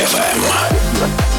DFM.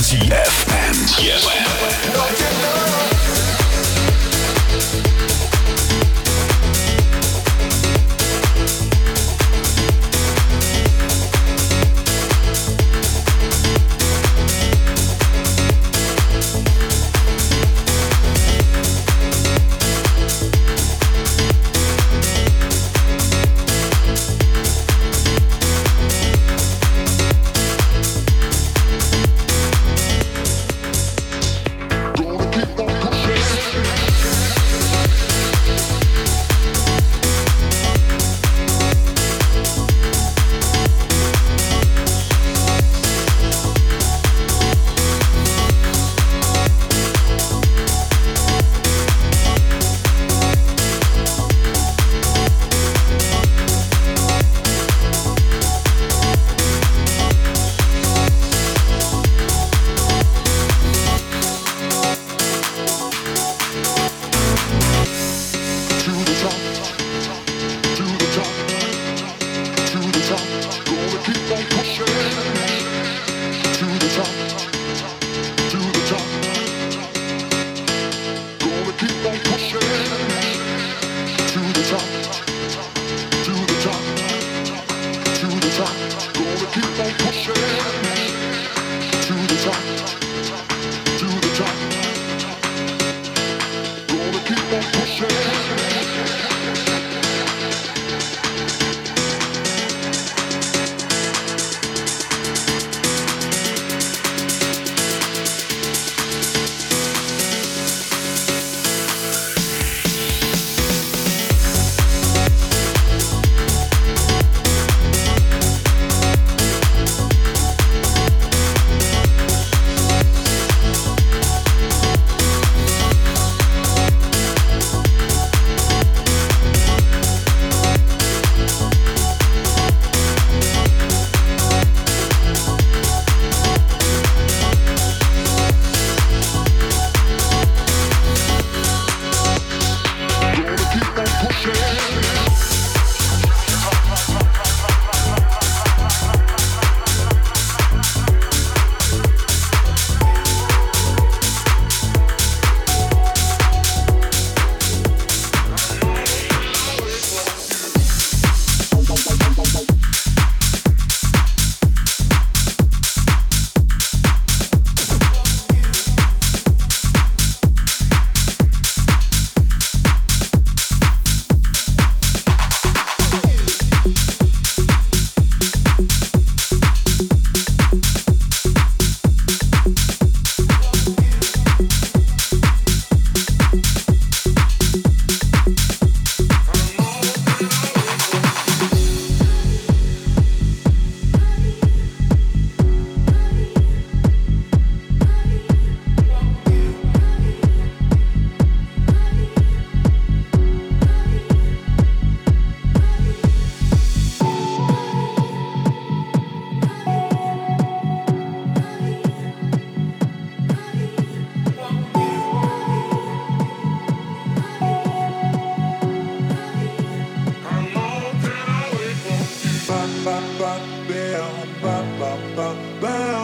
Cozy FM. Yes.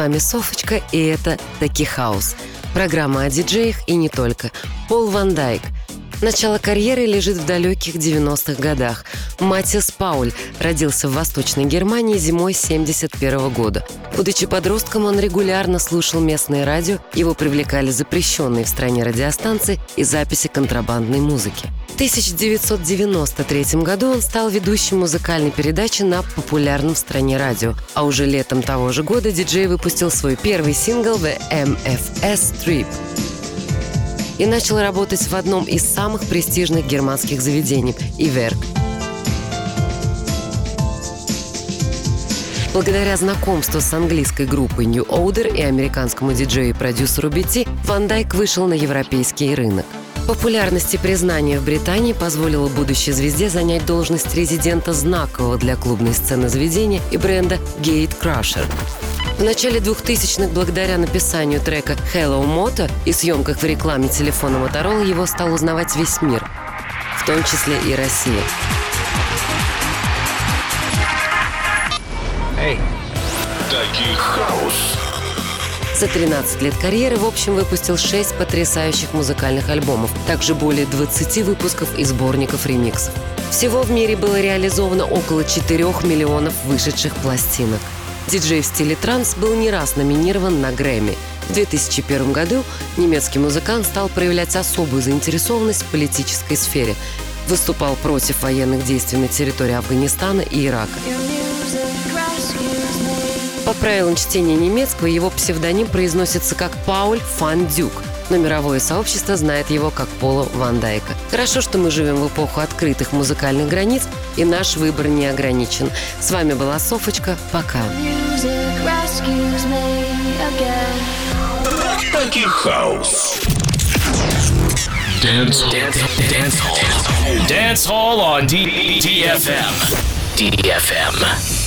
вами Софочка, и это «Таки Хаус». Программа о диджеях и не только. Пол Ван Дайк. Начало карьеры лежит в далеких 90-х годах. Матис Пауль родился в Восточной Германии зимой 71 года. Будучи подростком, он регулярно слушал местное радио, его привлекали запрещенные в стране радиостанции и записи контрабандной музыки. 1993 году он стал ведущим музыкальной передачи на популярном в стране радио, а уже летом того же года диджей выпустил свой первый сингл The MFS Trip и начал работать в одном из самых престижных германских заведений – Иверк. Благодаря знакомству с английской группой New Order и американскому диджею и продюсеру BT, Ван Дайк вышел на европейский рынок. Популярность и признание в Британии позволило будущей звезде занять должность резидента знакового для клубной сцены заведения и бренда Gate Crusher. В начале 2000-х, благодаря написанию трека Hello Moto и съемках в рекламе телефона Motorola, его стал узнавать весь мир, в том числе и Россия. Эй! Таких хаус. За 13 лет карьеры в общем выпустил 6 потрясающих музыкальных альбомов, также более 20 выпусков и сборников ремиксов. Всего в мире было реализовано около 4 миллионов вышедших пластинок. Диджей в стиле транс был не раз номинирован на Грэмми. В 2001 году немецкий музыкант стал проявлять особую заинтересованность в политической сфере. Выступал против военных действий на территории Афганистана и Ирака. По правилам чтения немецкого его псевдоним произносится как Пауль Фан Дюк, но мировое сообщество знает его как Пола Ван Дайка. Хорошо, что мы живем в эпоху открытых музыкальных границ, и наш выбор не ограничен. С вами была Софочка. Пока. Таки хаус. Dance, dance, dance hall. Dance hall on DFM. DFM.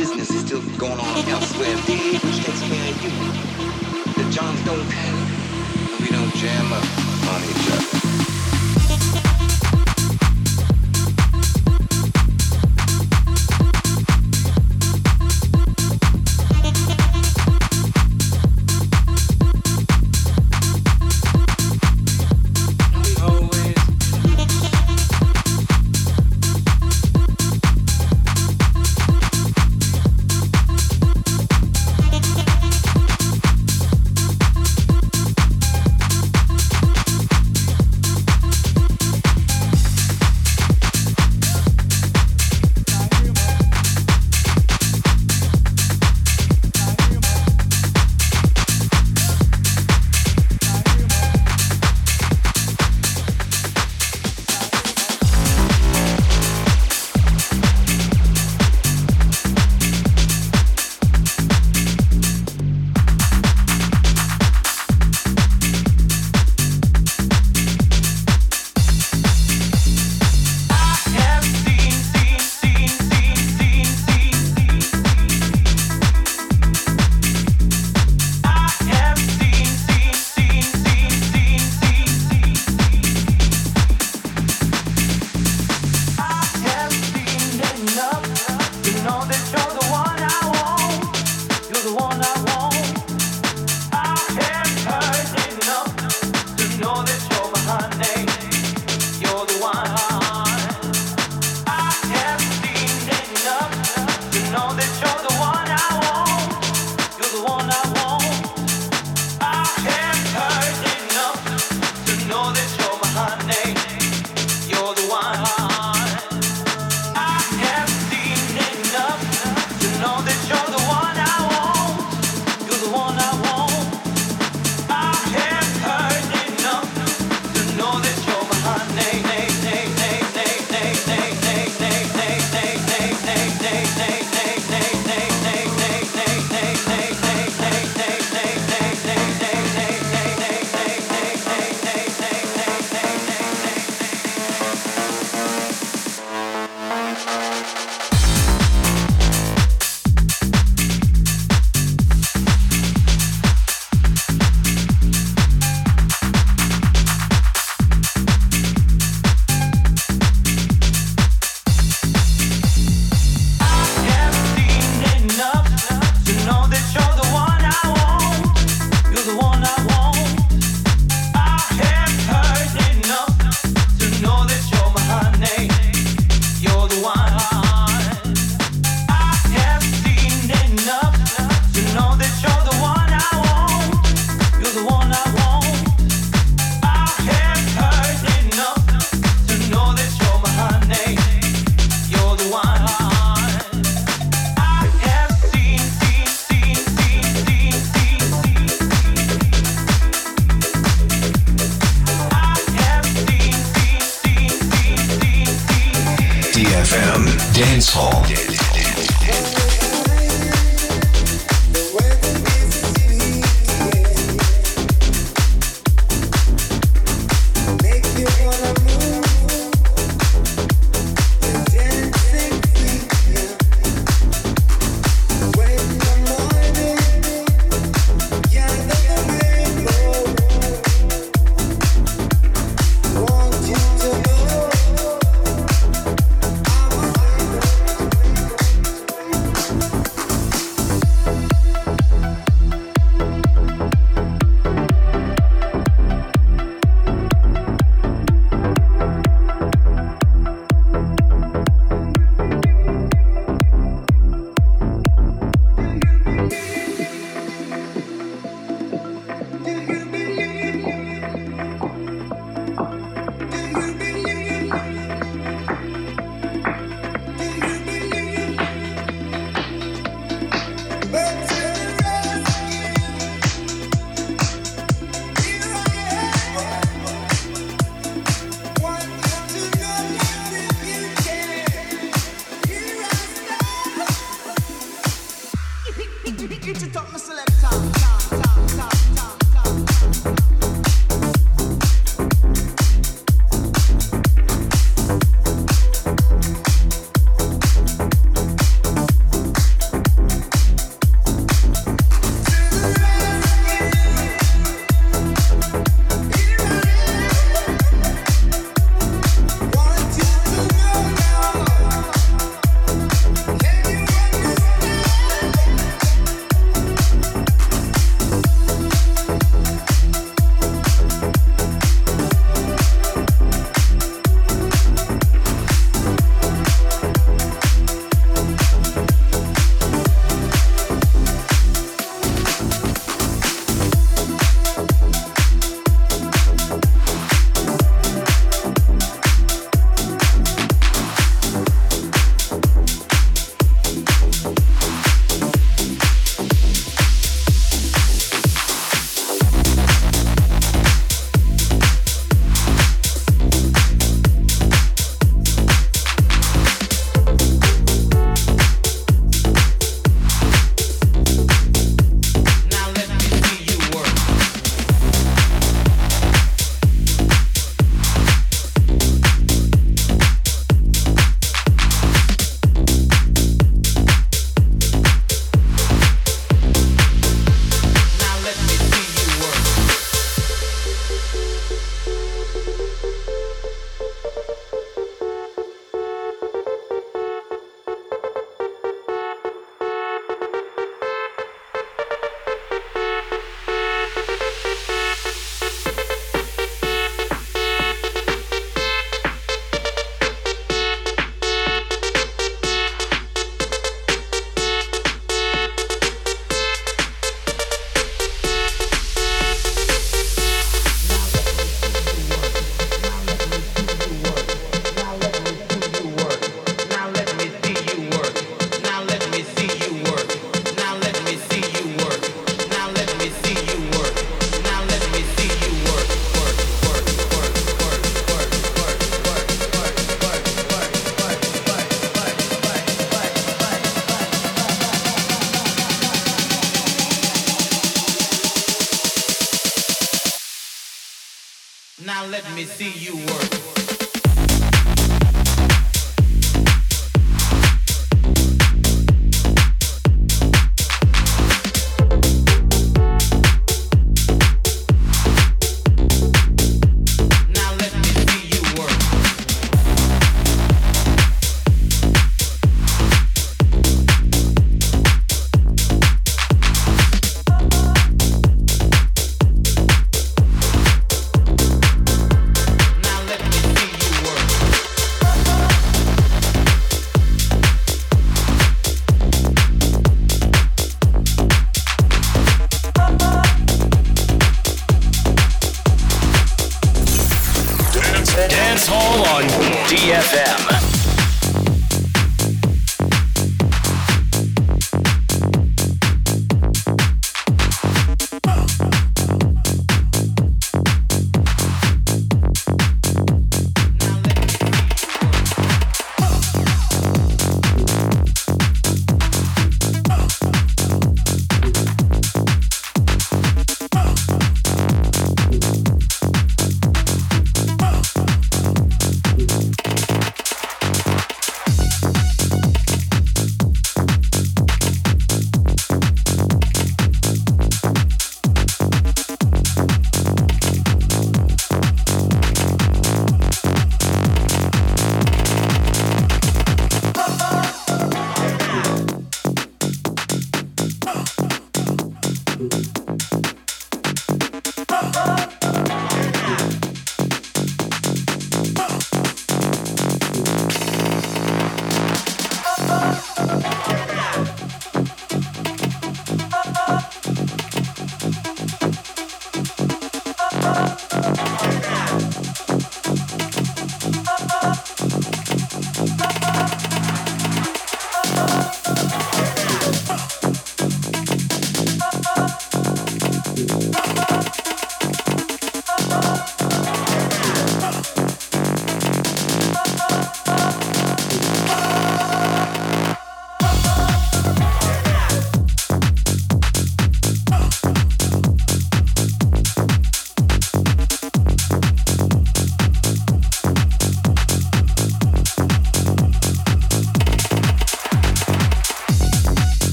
business is still going on elsewhere, Dave, which takes care of you. The Johns don't panic, we don't jam up on each other.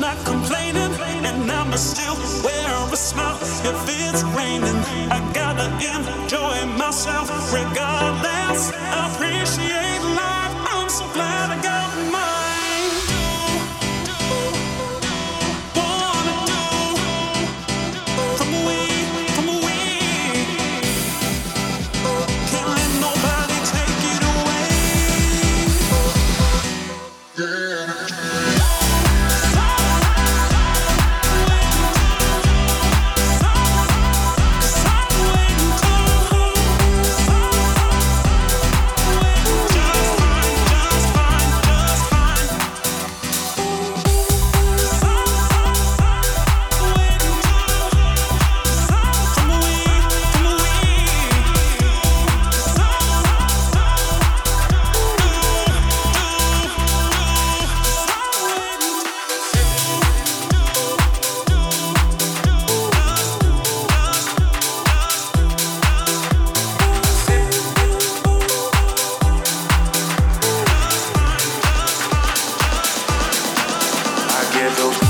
Not complaining, and I'ma still wear a smile if it's raining. I gotta enjoy myself regardless. quedo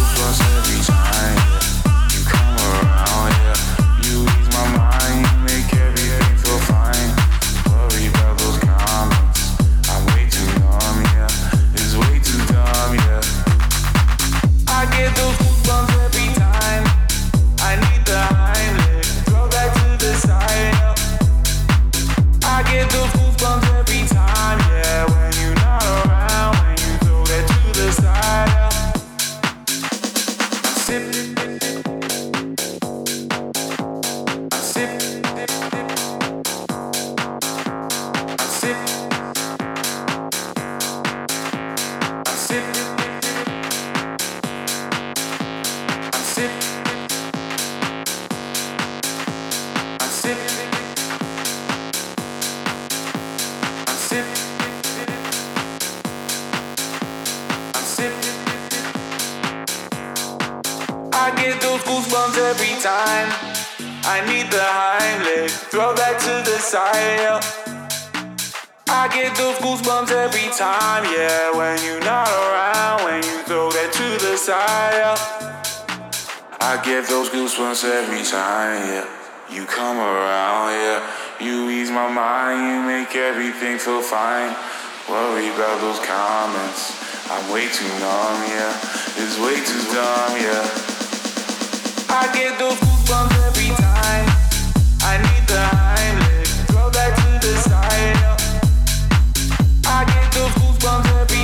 Every time, yeah, you come around, yeah, you ease my mind, you make everything feel fine. Worry about those comments, I'm way too numb, yeah, it's way too dumb, yeah. I get those goosebumps every time, I need the Heimlich, throw back to the side, yeah. I get those goosebumps every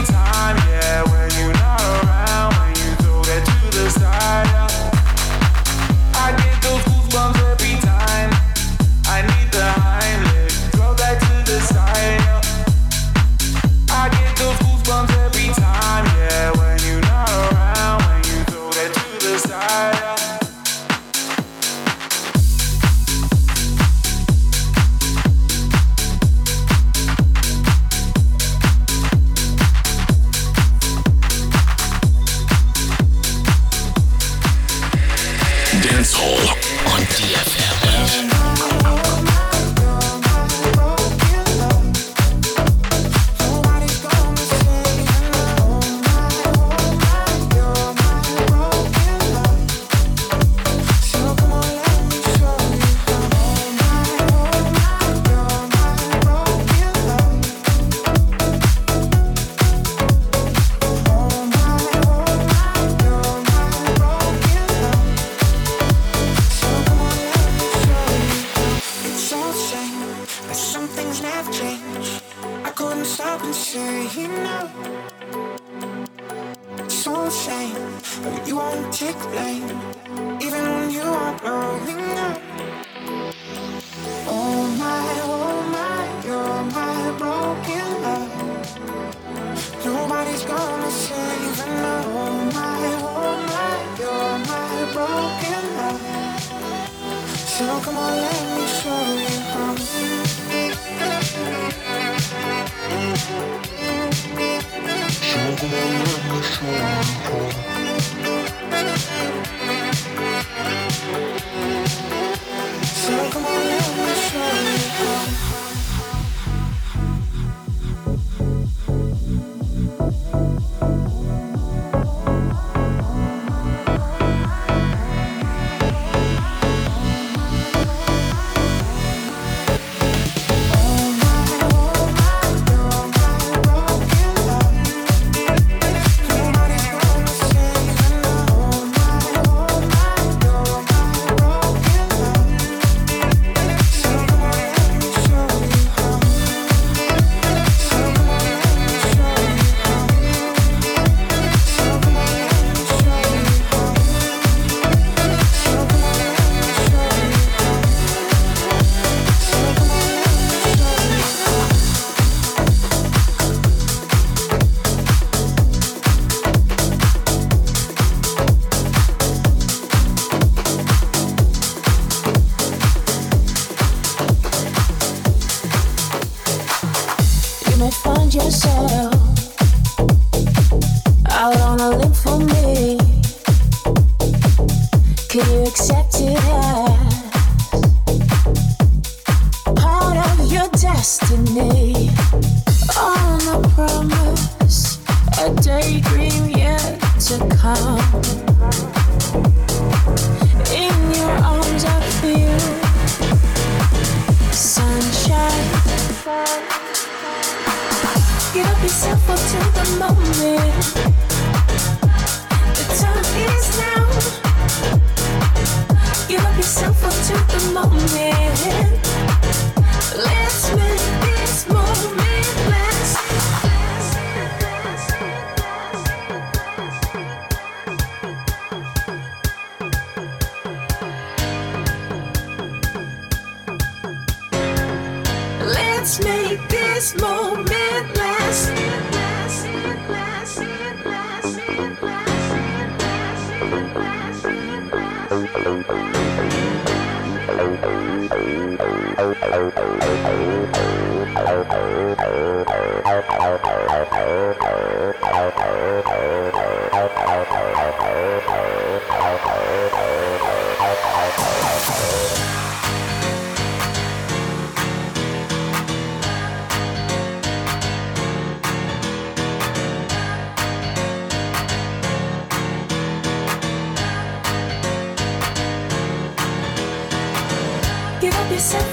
Let's make this moment last.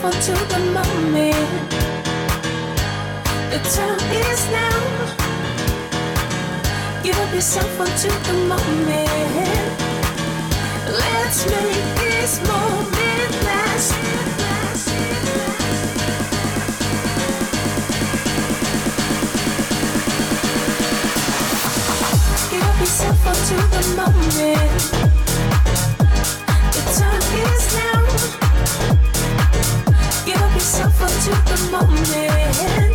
Yourself onto the moment. The time is now. Give up yourself onto the moment. Let's make this moment last. Give up yourself onto the moment. the moment.